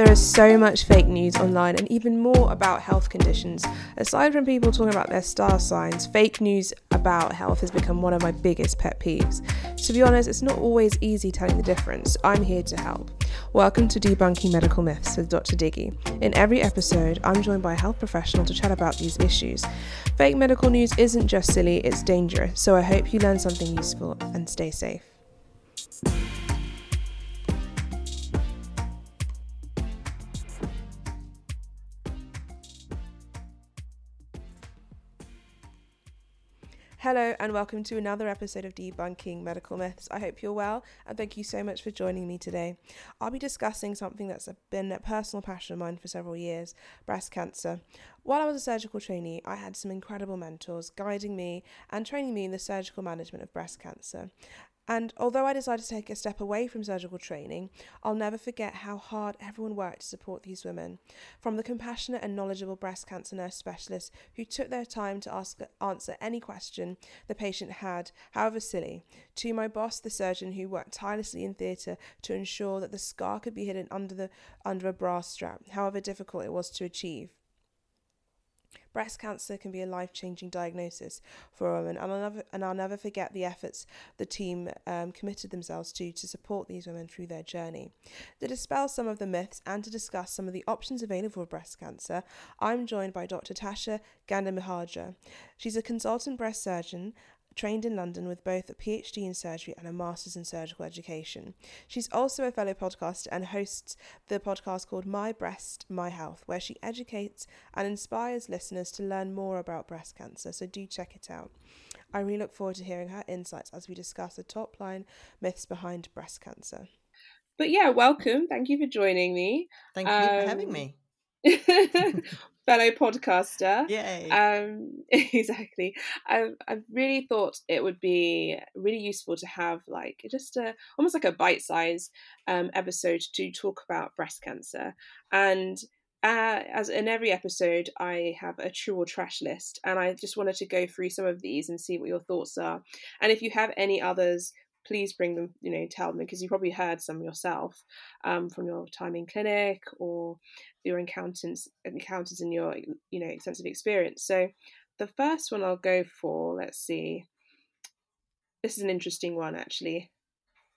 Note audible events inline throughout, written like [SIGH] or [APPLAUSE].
There is so much fake news online and even more about health conditions. Aside from people talking about their star signs, fake news about health has become one of my biggest pet peeves. To be honest, it's not always easy telling the difference. I'm here to help. Welcome to Debunking Medical Myths with Dr. Diggy. In every episode, I'm joined by a health professional to chat about these issues. Fake medical news isn't just silly, it's dangerous, so I hope you learn something useful and stay safe. Hello, and welcome to another episode of Debunking Medical Myths. I hope you're well, and thank you so much for joining me today. I'll be discussing something that's been a personal passion of mine for several years breast cancer. While I was a surgical trainee, I had some incredible mentors guiding me and training me in the surgical management of breast cancer. And although I decided to take a step away from surgical training, I'll never forget how hard everyone worked to support these women. From the compassionate and knowledgeable breast cancer nurse specialists who took their time to ask, answer any question the patient had, however silly, to my boss, the surgeon who worked tirelessly in theatre to ensure that the scar could be hidden under, the, under a bra strap, however difficult it was to achieve. Breast cancer can be a life changing diagnosis for a woman, and I'll never, and I'll never forget the efforts the team um, committed themselves to to support these women through their journey. To dispel some of the myths and to discuss some of the options available for breast cancer, I'm joined by Dr. Tasha Gandamihardja. She's a consultant breast surgeon trained in London with both a PhD in surgery and a master's in surgical education. She's also a fellow podcaster and hosts the podcast called My Breast, My Health, where she educates and inspires listeners to learn more about breast cancer. So do check it out. I really look forward to hearing her insights as we discuss the top line myths behind breast cancer. But yeah, welcome. Thank you for joining me. Thank you um, for having um, me. [LAUGHS] [LAUGHS] fellow podcaster. Yay. Um, [LAUGHS] exactly. I I really thought it would be really useful to have like just a almost like a bite size um, episode to talk about breast cancer and. Uh, as in every episode, I have a true or trash list, and I just wanted to go through some of these and see what your thoughts are. And if you have any others please bring them, you know, tell them because you probably heard some yourself um, from your time in clinic or your encounters encounters in your, you know, extensive experience. So the first one I'll go for, let's see. This is an interesting one actually.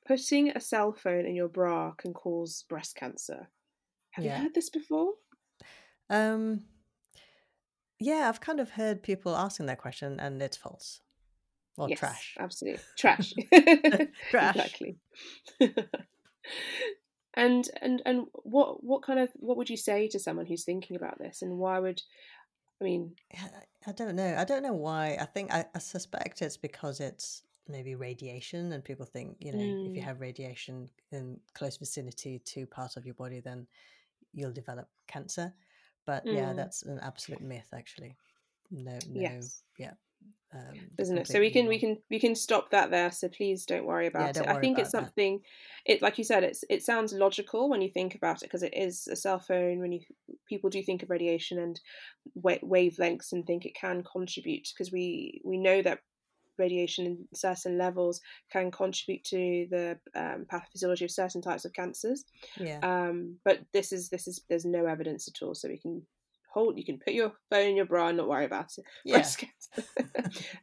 Putting a cell phone in your bra can cause breast cancer. Have yeah. you heard this before? Um yeah, I've kind of heard people asking that question and it's false. Or yes, trash. Absolutely. Trash. [LAUGHS] trash. exactly. [LAUGHS] and and and what what kind of what would you say to someone who's thinking about this and why would I mean I don't know. I don't know why. I think I, I suspect it's because it's maybe radiation and people think, you know, mm. if you mm. have radiation in close vicinity to part of your body then you'll develop cancer. But mm. yeah, that's an absolute myth actually. No no yes. yeah um, isn't it? So we can we can we can stop that there so please don't worry about yeah, it i think it's something that. it like you said it's it sounds logical when you think about it because it is a cell phone when you people do think of radiation and wavelengths and think it can contribute because we we know that radiation in certain levels can contribute to the um, pathophysiology of certain types of cancers. Yeah. Um, but this is this is there's no evidence at all so we can hold you can put your phone in your bra and not worry about it. [LAUGHS] Yeah.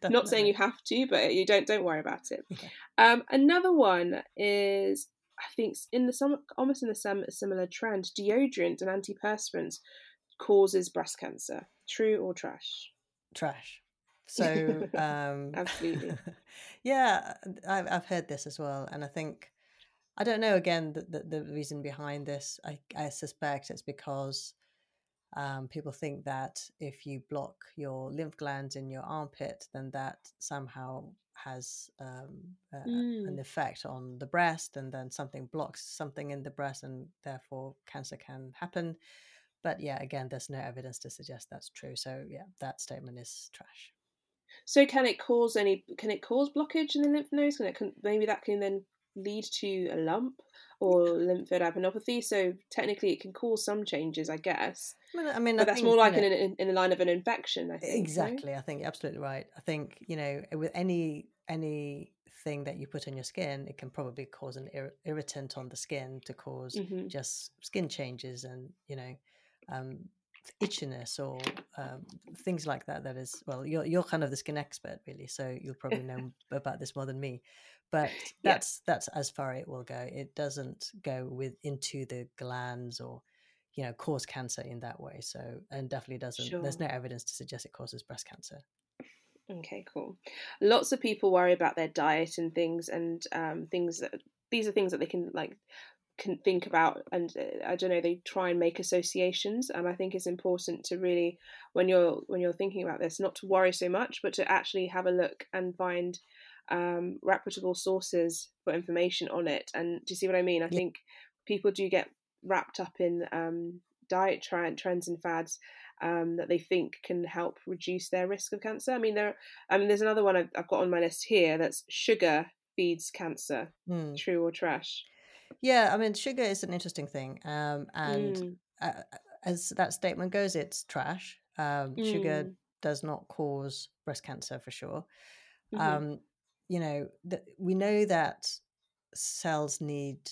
[LAUGHS] not saying you have to but you don't don't worry about it. Okay. um, another one is i think in the some almost in the same similar trend deodorant and antiperspirants causes breast cancer. True or trash? Trash. So [LAUGHS] um absolutely. Yeah I've, I've heard this as well and i think i don't know again the, the, the reason behind this. I, I suspect it's because um, people think that if you block your lymph glands in your armpit, then that somehow has um, uh, mm. an effect on the breast, and then something blocks something in the breast, and therefore cancer can happen. But yeah, again, there's no evidence to suggest that's true. So yeah, that statement is trash. So can it cause any? Can it cause blockage in the lymph nodes? Can it? Can, maybe that can then lead to a lump or lymphadenopathy. So technically, it can cause some changes, I guess. I mean, I mean but I that's think, more like you know, in, in, the line of an infection. I think exactly. I think you're absolutely right. I think you know with any any thing that you put on your skin, it can probably cause an ir- irritant on the skin to because Mm-hmm. just skin changes and you know um, itchiness or um, things like that. That is well, you're you're kind of the skin expert really, so you'll [LAUGHS] probably know about this more than me. But Yeah. that's that's as far it will go. It doesn't go with into the glands or you know cause cancer in that way. So and definitely doesn't. There's no evidence to suggest it causes breast cancer. Okay, cool. Lots of people worry about their diet and things, and um, things that these are things that they can like can think about, and uh, I don't know. They try and make associations, and I think it's important to really, when you're when you're thinking about this, not to worry so much, but to actually have a look and find um, reputable sources for information on it. And do you see what I mean? I Yeah. think people do get wrapped up in um, diet trend, trends and fads um, that they think can help reduce their risk of cancer. I mean, there. I mean, there's another one I've, I've got on my list here. That's sugar feeds cancer. Hmm. True or trash? Yeah, I mean, sugar is an interesting thing, um, and Mm, uh, as that statement goes, it's trash. Um, sugar mm, does not cause breast cancer for sure. mhm, Um, you know, th- we know that cells need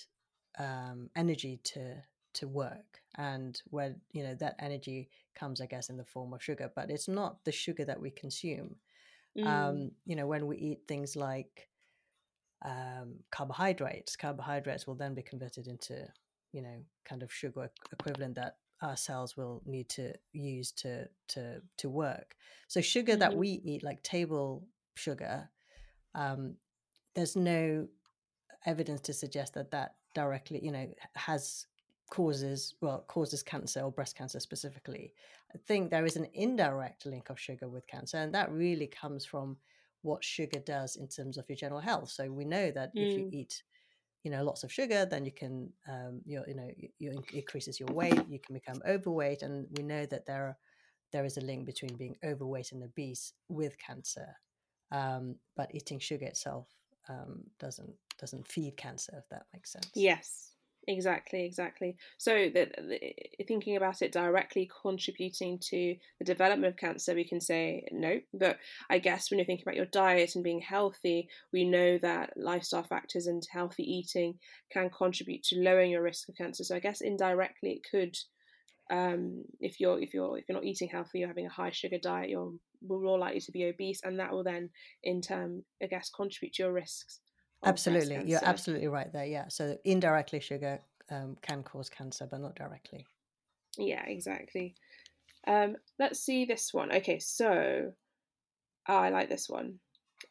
um, energy to to work, and where you know that energy comes, I guess, in the form of sugar, but it's not the sugar that we consume. mm, Um, you know, when we eat things like um, carbohydrates, carbohydrates will then be converted into, you know, kind of sugar equivalent that our cells will need to use to to to work. So sugar that mhm, we eat, like table sugar, um, there's no evidence to suggest that that directly, you know, has causes well causes cancer or breast cancer specifically. I think there is an indirect link of sugar with cancer, and that really comes from what sugar does in terms of your general health. So we know that if you mm, eat, you know, lots of sugar, then you can, um, you you know, you increases your weight, you can become overweight, and we know that there are, there is a link between being overweight and obese with cancer. Um, but eating sugar itself um, doesn't doesn't feed cancer, if that makes sense. Yes, exactly, exactly. So that thinking about it directly contributing to the development of cancer, we can say no. But I guess when you're thinking about your diet and being healthy, we know that lifestyle factors and healthy eating can contribute to lowering your risk of cancer. So I guess indirectly it could. Um, if you're if you're if you're not eating healthy, you're having a high sugar diet, you're more likely to be obese, and that will then, in turn, I guess, contribute to your risks Absolutely, you're absolutely right there. Yeah, so indirectly, sugar um, can cause cancer, but not directly. Yeah, exactly. Um, let's see this one. Okay, so oh, I like this one,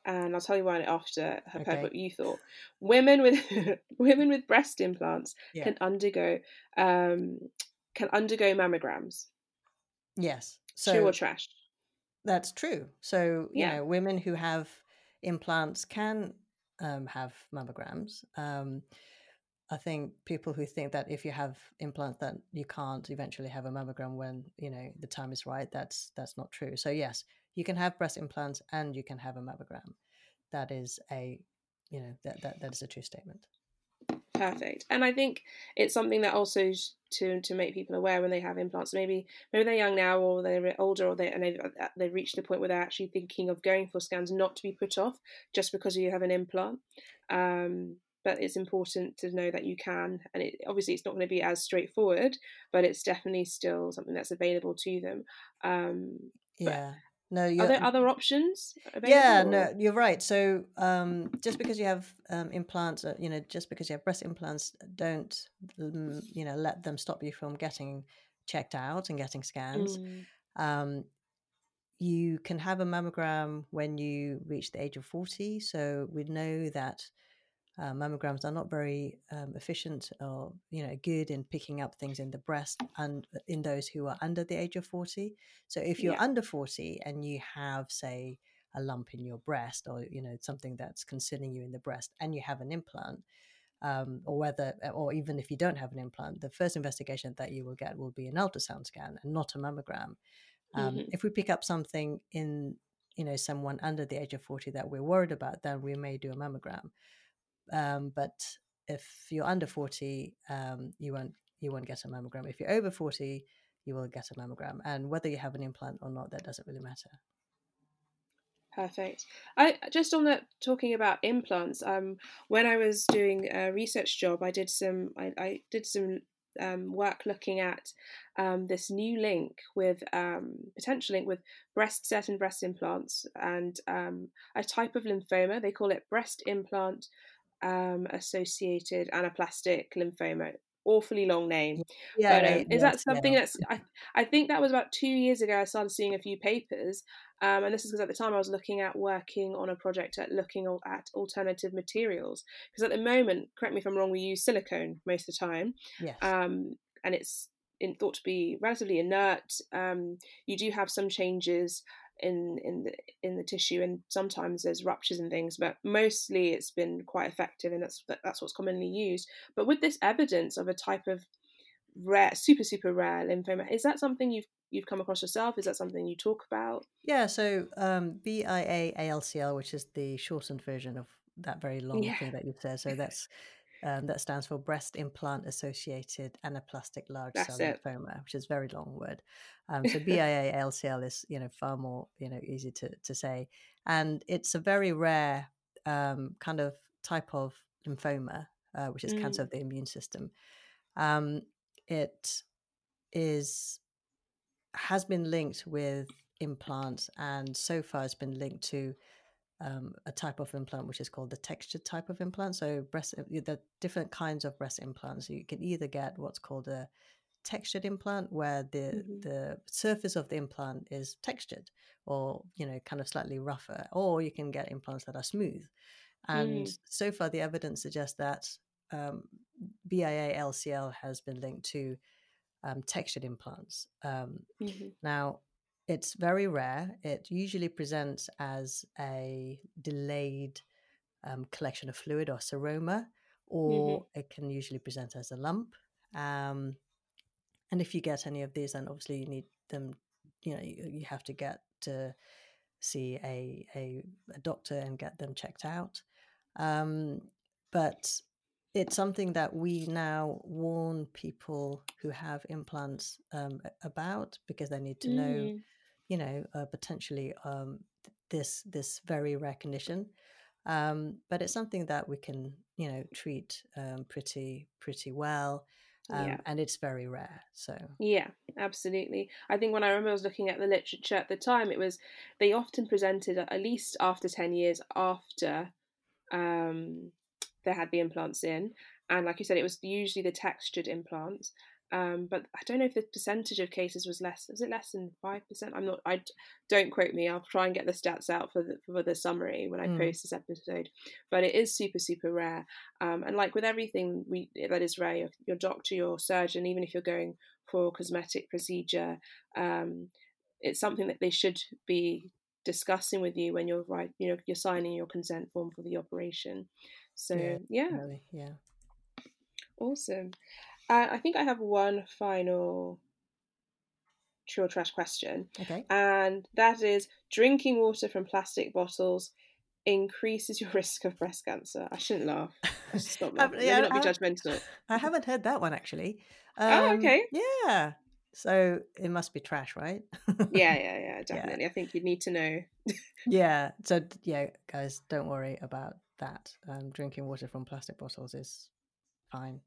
and I'll tell you why after I've heard Okay. what you thought. Women with [LAUGHS] women with breast implants Yeah. can undergo um, can undergo mammograms. Yes. True or trash? That's true. So, you Yeah. know, women who have implants can um, have mammograms. Um, I think people who think that if you have implants that you can't eventually have a mammogram when you know the time is right, that's that's not true. So yes, you can have breast implants and you can have a mammogram. That is a you know that that, that is a true statement. Perfect. And I think it's something that also to to make people aware when they have implants. Maybe maybe they're young now, or they're older, or they and they've uh, they've reached the point where they're actually thinking of going for scans, not to be put off just because you have an implant. Um, but it's important to know that you can, and it, obviously it's not going to be as straightforward, but it's definitely still something that's available to them. Um, but Yeah. No, are there other options available? yeah, no, you're right. So um, just because you have um, implants, uh, you know, just because you have breast implants, don't you know let them stop you from getting checked out and getting scans. Mm, Um, you can have a mammogram when you reach the age of 40. So we know that uh, mammograms are not very um, efficient or you know good in picking up things in the breast and uh, in those who are under the age of 40 so if you're Yeah. under 40 and you have say a lump in your breast or you know something that's concerning you in the breast and you have an implant um, or whether or even if you don't have an implant the first investigation that you will get will be an ultrasound scan and not a mammogram um, mhm. if we pick up something in you know someone under the age of 40 that we're worried about then we may do a mammogram um, but if you're under 40 um, you won't you won't get a mammogram if you're over 40 you will get a mammogram and whether you have an implant or not that doesn't really matter Perfect. I just on that talking about implants. Um, when I was doing a research job, I did some. I, I did some um, work looking at um, this new link with um, potential link with breast certain breast implants and um, a type of lymphoma. They call it breast implant um, associated anaplastic lymphoma awfully long name. Yeah, but, um, is that something yeah. that's? I I think that was about two years ago. I started seeing a few papers, um, and this is because at the time I was looking at working on a project at looking at alternative materials. Because at the moment, correct me if I'm wrong, we use silicone most of the time. Yes. Um, and it's in, thought to be relatively inert. Um, you do have some changes in in the in the tissue and sometimes there's ruptures and things but mostly it's been quite effective and that's that's what's commonly used. But with this evidence of a type of rare super super rare lymphoma is that something you've you've come across yourself? Is that something you talk about? Yeah so um bia alcl which is the shortened version of that very long yeah. thing that you said so that's um, that stands for breast implant associated anaplastic large That's cell it. lymphoma, which is a very long word. Um, so [LAUGHS] BIA LCL is you know far more you know easy to to say, and it's a very rare um, kind of type of lymphoma, uh, which is mm. cancer of the immune system. Um, it is has been linked with implants, and so far has been linked to um, a type of implant which is called the textured type of implant. So breast, uh, the different kinds of breast implants. You can either get what's called a textured implant, where the mm-hmm. the surface of the implant is textured, or you know, kind of slightly rougher, or you can get implants that are smooth. And mm. so far, the evidence suggests that um, BIA LCL has been linked to um, textured implants. Um, mm-hmm. Now, it's very rare. It usually presents as a delayed um, collection of fluid or seroma, or mm-hmm. it can usually present as a lump. Um, and if you get any of these, then obviously you need them. You know, you, you have to get to see a, a, a doctor and get them checked out. Um, but it's something that we now warn people who have implants um, about because they need to know mm you know, uh, potentially um, this this very rare condition. Um, but it's something that we can, you know, treat um, pretty pretty well. Um, yeah. and it's very rare. So yeah, absolutely. I think when I remember I was looking at the literature at the time, it was they often presented at least after ten years after um, they had the implants in, and like you said, it was usually the textured implants. Um, but I don't know if the percentage of cases was less. Was it less than five percent? I'm not. I don't quote me. I'll try and get the stats out for the for the summary when I mm. post this episode. But it is super super rare. Um, and like with everything we that is rare, your, your doctor, your surgeon, even if you're going for a cosmetic procedure, um, it's something that they should be discussing with you when you're right. You know, you're signing your consent form for the operation. So yeah, yeah. Really, yeah. Awesome. Uh, I think I have one final true or trash question. Okay. And that is drinking water from plastic bottles increases your [LAUGHS] risk of breast cancer. I shouldn't laugh. [LAUGHS] I should stop laughing. yeah, not be judgmental. [LAUGHS] I haven't heard that one actually. Oh, um, oh, okay. Yeah. So it must be trash, right? yeah, yeah, yeah, definitely. Yeah. I think you'd need to know. yeah. So yeah, guys, don't worry about that. Um, drinking water from plastic bottles is fine.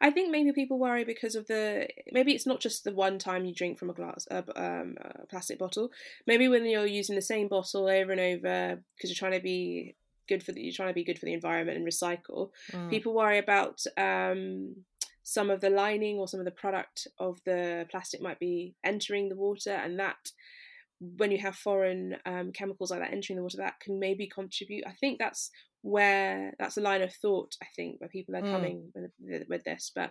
I think maybe people worry because of the maybe it's not just the one time you drink from a glass uh, um, a plastic bottle. Maybe when you're using the same bottle over and over because you're trying to be good for the you're trying to be good for the environment and recycle. Mm. People worry about um, some of the lining or some of the product of the plastic might be entering the water, and that when you have foreign um, chemicals like that entering the water, that can maybe contribute. I think that's where that's a line of thought I think where people are mm. coming with, with this, but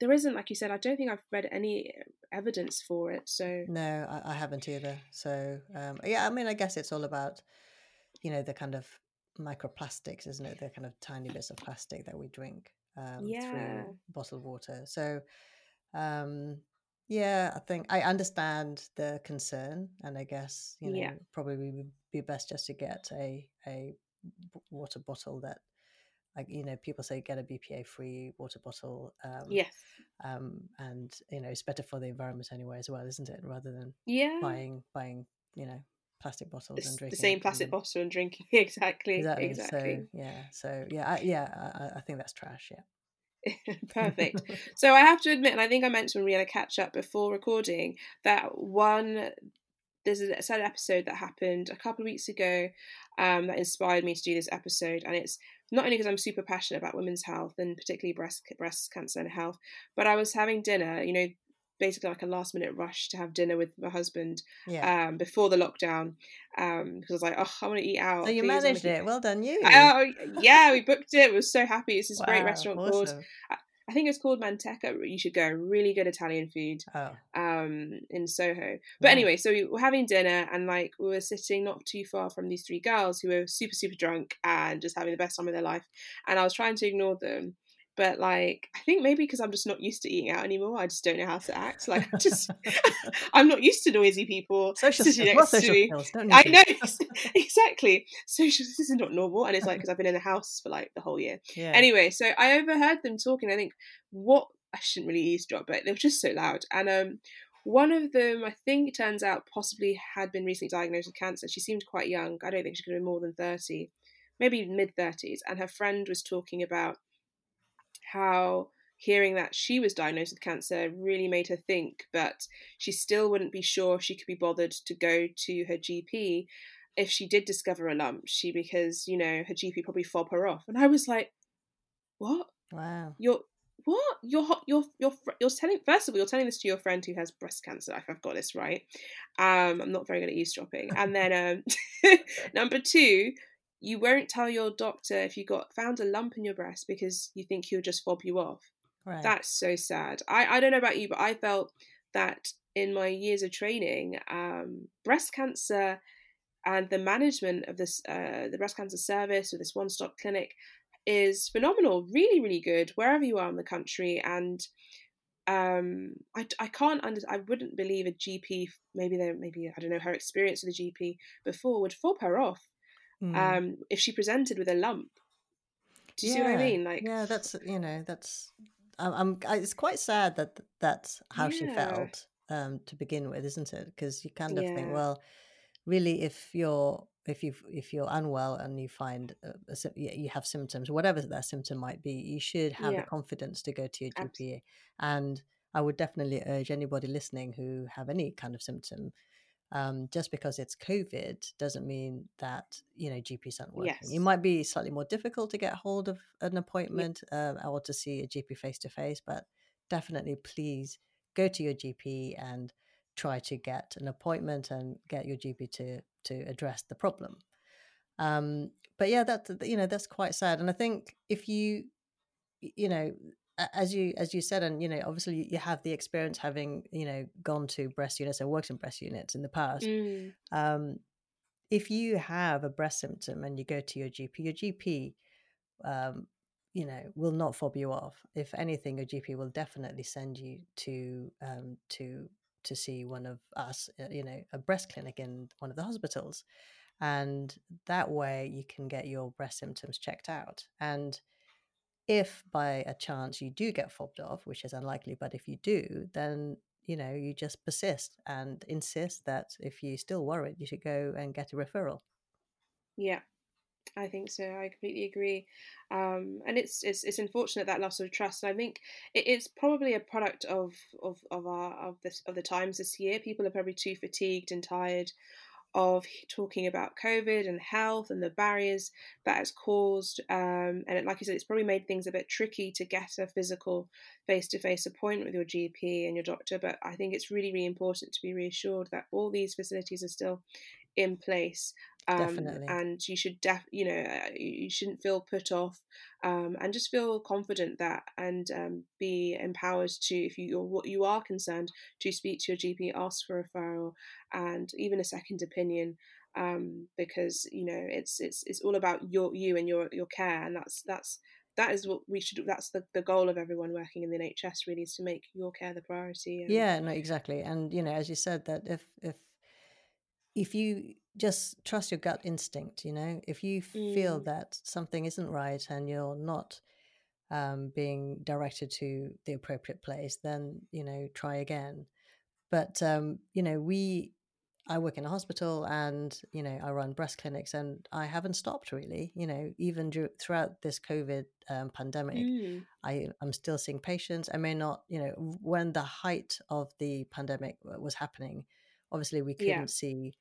there isn't, like you said, I don't think I've read any evidence for it. So no, I, I haven't either. So um, yeah, I mean, I guess it's all about you know the kind of microplastics, isn't it? The kind of tiny bits of plastic that we drink um, yeah. through bottled water. So um, yeah, I think I understand the concern, and I guess you know yeah. probably would be best just to get a a water bottle that like you know people say get a bpa free water bottle um yes um and you know it's better for the environment anyway as well isn't it rather than yeah buying buying you know plastic bottles and drinking the same plastic bottle and drinking [LAUGHS] exactly exactly, exactly. so yeah so yeah I, yeah I, I think that's trash yeah [LAUGHS] Perfect. so I have to admit, and I think I mentioned we had a catch up before recording, that one there's a sad episode that happened a couple of weeks ago um, that inspired me to do this episode, and it's not only because I'm super passionate about women's health and particularly breast breast cancer and health, but I was having dinner, you know, basically like a last minute rush to have dinner with my husband yeah. um, before the lockdown um, because I was like, oh, I want to eat out. So you managed it. Well done, you. Oh, yeah, we booked it. We were so happy. It's this wow, great restaurant awesome. called. I think it's called Manteca. You should go. Really good Italian food. Oh. Um, in Soho. But yeah. anyway, so we were having dinner and like we were sitting not too far from these three girls who were super super drunk and just having the best time of their life. And I was trying to ignore them but like I think maybe because I'm just not used to eating out anymore, I just don't know how to act. Like I just [LAUGHS] [LAUGHS] I'm not used to noisy people social sitting next to me. Skills, I know [LAUGHS] exactly. Social this is not normal, and it's like because I've been in the house for like the whole year. Yeah. Anyway, so I overheard them talking. I think what I shouldn't really eavesdrop, but they were just so loud. And um, one of them, I think it turns out, possibly had been recently diagnosed with cancer. She seemed quite young. I don't think she could have been more than thirty, maybe mid thirties. And her friend was talking about how hearing that she was diagnosed with cancer really made her think, but she still wouldn't be sure she could be bothered to go to her GP if she did discover a lump. She because you know her GP probably fob her off, and I was like, "What? Wow, you're." What you're you're you're you're telling first of all you're telling this to your friend who has breast cancer if I've got this right, um I'm not very good at eavesdropping and then um [LAUGHS] number two you won't tell your doctor if you got found a lump in your breast because you think he'll just fob you off. Right. That's so sad. I, I don't know about you, but I felt that in my years of training, um, breast cancer and the management of this, uh, the breast cancer service or this one stop clinic is phenomenal, really, really good wherever you are in the country. And um, I, I can't under, I wouldn't believe a GP, maybe they, maybe, I don't know, her experience with a GP before would fob her off mm. um, if she presented with a lump. Do you yeah. see what I mean? Like, yeah, that's you know, that's I'm. I, it's quite sad that that's how yeah. she felt um, to begin with, isn't it? Because you kind of yeah. think, well, really, if you're if you if you're unwell and you find a, a, you have symptoms, whatever that symptom might be, you should have the confidence to go to your GP. Absolutely. And I would definitely urge anybody listening who have any kind of symptom um, just because it's COVID doesn't mean that you know GPs aren't working. Yes. You might be slightly more difficult to get hold of an appointment uh, or to see a GP face to face, but definitely please go to your GP and try to get an appointment and get your GP to to address the problem. Um, but yeah, that you know that's quite sad, and I think if you you know as you as you said, and you know, obviously you have the experience having you know gone to breast units and worked in breast units in the past. Mm. Um, if you have a breast symptom and you go to your GP, your GP, um, you know, will not fob you off. If anything, your GP will definitely send you to um, to to see one of us, uh, you know, a breast clinic in one of the hospitals, and that way you can get your breast symptoms checked out and if by a chance you do get fobbed off, which is unlikely, but if you do, then you know you just persist and insist that if you're still worried, you should go and get a referral. Yeah, I think so. I completely agree, um, and it's, it's it's unfortunate that loss of trust. I think it is probably a product of of of our of this of the times this year. People are probably too fatigued and tired of talking about COVID and health and the barriers that has caused. Um, and like I said, it's probably made things a bit tricky to get a physical face to face appointment with your GP and your doctor. But I think it's really, really important to be reassured that all these facilities are still in place um, Definitely. and you should def you know uh, you shouldn't feel put off um, and just feel confident that and um, be empowered to if you what you are concerned to speak to your GP ask for a referral and even a second opinion um, because you know it's it's it's all about your you and your your care and that's that's that is what we should that's the, the goal of everyone working in the nhs really is to make your care the priority yeah no exactly and you know as you said that if if if you just trust your gut instinct, you know, if you feel mm. that something isn't right and you're not um, being directed to the appropriate place, then, you know, try again. But, um, you know, we, I work in a hospital and, you know, I run breast clinics and I haven't stopped really, you know, even throughout this COVID um, pandemic, Mm. I, I'm still seeing patients. I may not, you know, when the height of the pandemic was happening, obviously we couldn't Yeah. see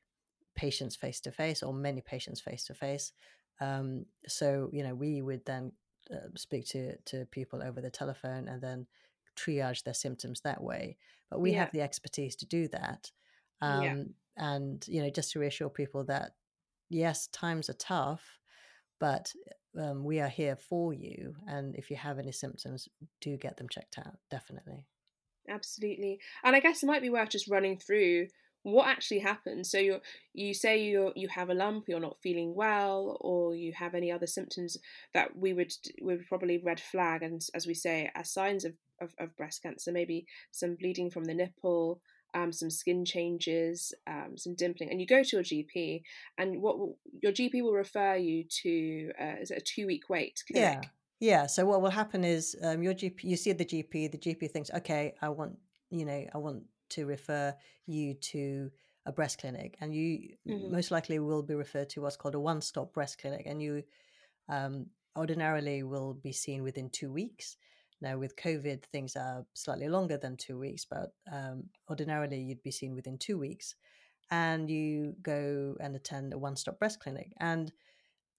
patients face to face or many patients face to face. Um, so, you know, we would then uh, speak to, to people over the telephone and then triage their symptoms that way. But we Yeah. have the expertise to do that. Yeah. Um, and, you know, just to reassure people that, yes, times are tough, but um, we are here for you. And if you have any symptoms, do get them checked out, definitely. Absolutely. And I guess it might be worth just running through what actually happens. So you you say you you have a lump, you're not feeling well, or you have any other symptoms that we would we would probably red flag, and as we say, as signs of, of, of breast cancer, maybe some bleeding from the nipple, um, some skin changes, um, some dimpling, and you go to your GP, and what will, your GP will refer you to uh, is it a two week wait clinic? Yeah. Yeah. So what will happen is um, your GP, you see the GP, the GP thinks, okay, I want, you know, I want to refer you to a breast clinic, and you Mhm. most likely will be referred to what's called a one-stop breast clinic, and you um, ordinarily will be seen within two weeks. Now, with COVID, things are slightly longer than two weeks, but um, ordinarily you'd be seen within two weeks, and you go and attend a one-stop breast clinic, and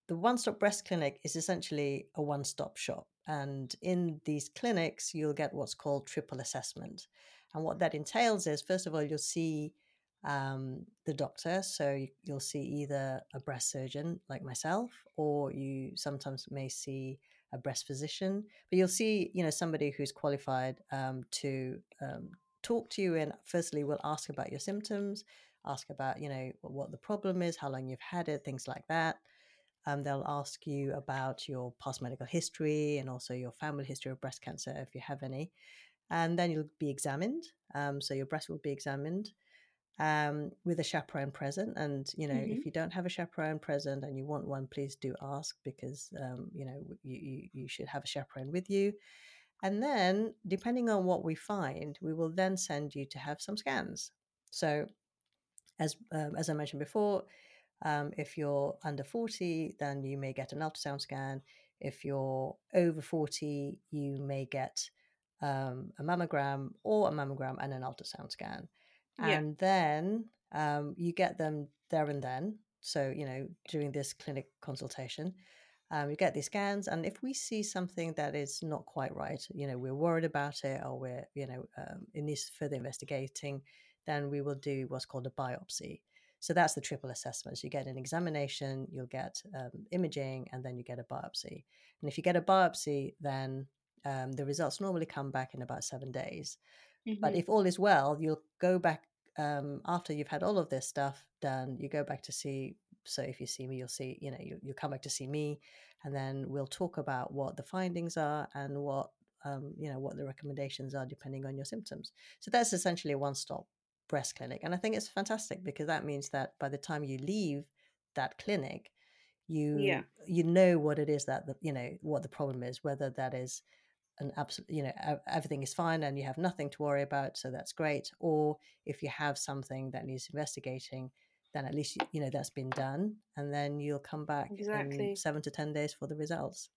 the one stop breast clinic is essentially a one stop shop. And in these clinics, you'll get what's called triple assessment. And what that entails is, first of all, you'll see um, the doctor. So you- you'll see either a breast surgeon like myself, or you sometimes may see a breast physician. But you'll see, you know, somebody who's qualified um, to um, talk to you and firstly we'll ask about your symptoms, ask about, you know, what the problem is, how long you've had it, things like that. Um, they'll ask you about your past medical history and also your family history of breast cancer if you have any. And then you'll be examined. Um, so your breast will be examined um, with a chaperone present. And, you know, Mhm. if you don't have a chaperone present and you want one, please do ask because, um, you know, you, you, you should have a chaperone with you. And then, depending on what we find, we will then send you to have some scans. So, as um, as I mentioned before, um, if you're under 40, then you may get an ultrasound scan. If you're over 40, you may get um, a mammogram or a mammogram and an ultrasound scan. Yeah. And then um, you get them there and then. So, you know, during this clinic consultation, um, you get these scans. And if we see something that is not quite right, you know, we're worried about it or we're, you know, um, it needs further investigating, then we will do what's called a biopsy. So that's the triple assessment. So you get an examination, you'll get um, imaging, and then you get a biopsy. And if you get a biopsy, then um, the results normally come back in about seven days. But Mhm. if all is well, you'll go back um, after you've had all of this stuff done. You go back to see. So if you see me, you'll see. You know, you you come back to see me, and then we'll talk about what the findings are and what um, you know what the recommendations are depending on your symptoms. So that's essentially a one-stop breast clinic, and I think it's fantastic because that means that by the time you leave that clinic, you Yeah. you know what it is that the, you know what the problem is, whether that is an absolute you know everything is fine and you have nothing to worry about so that's great or if you have something that needs investigating then at least you, know that's been done and then you'll come back Exactly. in seven to ten days for the results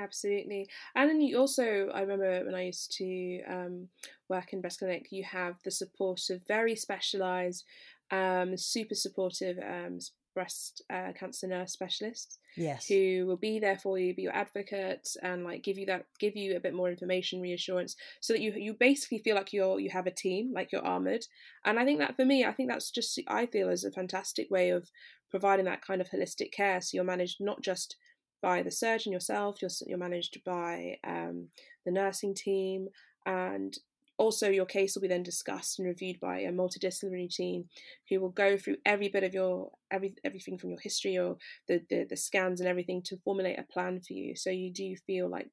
Absolutely. And then you also, I remember when I used to um, work in breast clinic, you have the support of very specialised, um, super supportive um, breast uh, cancer nurse specialists yes who will be there for you, be your advocate, and like give you that, give you a bit more information, reassurance, so that you you basically feel like you're you have a team, like you're armored. And I think that for me, I think that's just I feel is a fantastic way of providing that kind of holistic care. So you're managed not just by the surgeon yourself, you're you're managed by um, the nursing team, and also your case will be then discussed and reviewed by a multidisciplinary team who will go through every bit of your every everything from your history or the, the the scans and everything to formulate a plan for you. So you do feel like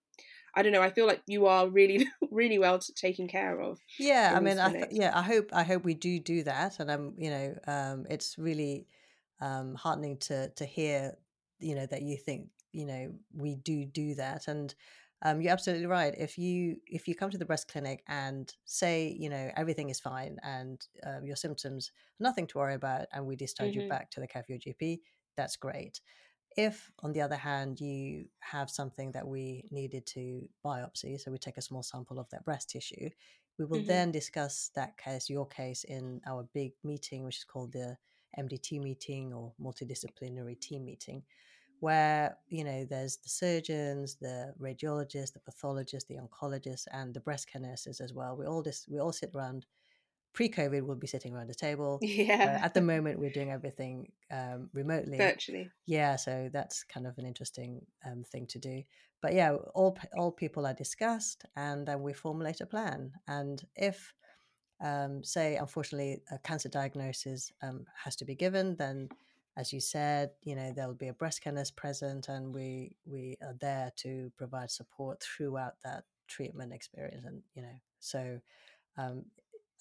i don't know i feel like you are really [LAUGHS] really well taken care of yeah i mean i th- yeah i hope i hope we do do that. And i'm you know um it's really um heartening to to hear you know that you think you know we do do that. And um, you're absolutely right. If you if you come to the breast clinic and say you know everything is fine and um, your symptoms nothing to worry about, and we discharge mm-hmm. you back to the care of your GP, that's great. If, on the other hand, you have something that we needed to biopsy, so we take a small sample of that breast tissue, we will mm-hmm. then discuss that case, your case, in our big meeting, which is called the MDT meeting or multidisciplinary team meeting, where you know there's the surgeons, the radiologists, the pathologists, the oncologists, and the breast care nurses as well. We all just we all sit around. Pre-COVID, we'll be sitting around the [LAUGHS] table. Yeah. Uh, at the moment, we're doing everything um, remotely, virtually. Yeah, so that's kind of an interesting um, thing to do. But yeah, all all people are discussed, and then we formulate a plan. And if um, say, unfortunately, a cancer diagnosis um, has to be given, then as you said, you know there'll be a breast cancer present, and we we are there to provide support throughout that treatment experience, and you know, so um,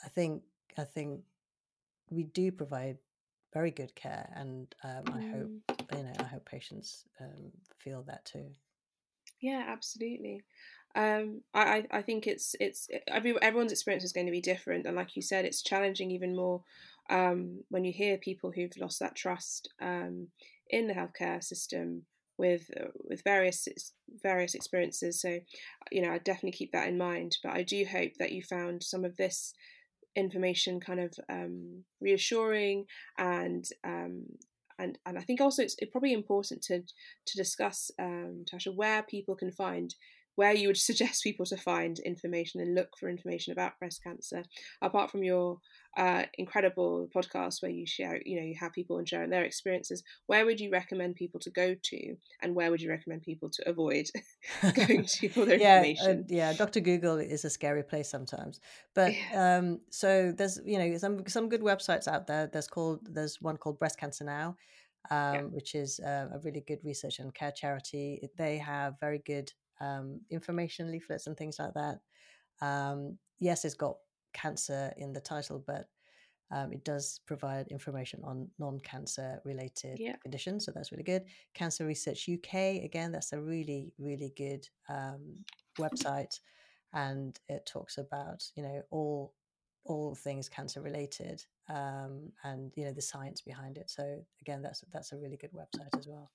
I think I think we do provide very good care, and um, I hope mm. you know I hope patients um, feel that too. Yeah, absolutely. Um, I I think it's it's every everyone's experience is going to be different, and like you said, it's challenging even more um, when you hear people who've lost that trust um, in the healthcare system with uh, with various various experiences. So, you know, I definitely keep that in mind. But I do hope that you found some of this information kind of um, reassuring and um, and and I think also it's, probably important to to discuss um, Tasha where people can find where you would [LAUGHS] suggest people to find information and look for information about breast cancer, apart from your uh, incredible podcast where you share, you know, you have people and sharing their experiences. Where would you recommend people to go to, and where would you recommend people to avoid [LAUGHS] going to for their [LAUGHS] yeah, information? Uh, yeah, Doctor Google is a scary place sometimes, but yeah. um, so there's you know some some good websites out there. There's called there's one called Breast Cancer Now. Um, yeah. which is uh, a really good research and care charity. They have very good um, information leaflets and things like that. Um, yes, it's got cancer in the title, but um, it does provide information on non-cancer related yeah. conditions, so that's really good. Cancer Research UK, again, that's a really really good um, website, and it talks about you know all all things cancer related um, and you know the science behind it. So again, that's that's a really good website as well.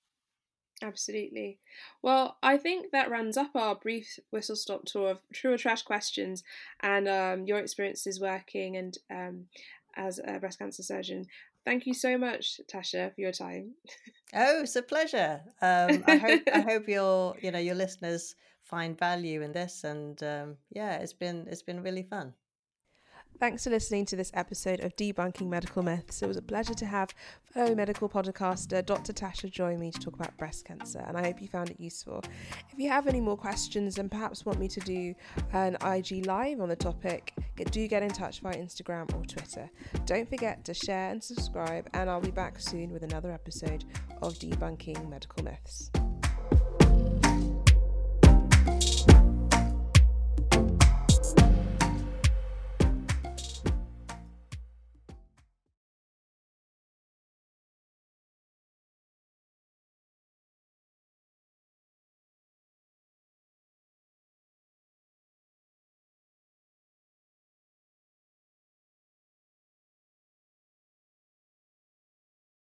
Absolutely. Well, I think that rounds up our brief whistle stop tour of true or trash questions and um, your experiences working and um, as a breast cancer surgeon. Thank you so much, Tasha, for your time. [LAUGHS] Oh, it's a pleasure. Um, I hope I hope your you know your listeners find value in this, and um, yeah, it's been it's been really fun. Thanks for listening to this episode of Debunking Medical Myths. It was a pleasure to have fellow medical podcaster Dr. Tasha join me to talk about breast cancer, and I hope you found it useful. If you have any more questions and perhaps want me to do an IG live on the topic, do get in touch via Instagram or Twitter. Don't forget to share and subscribe, and I'll be back soon with another episode of Debunking Medical Myths.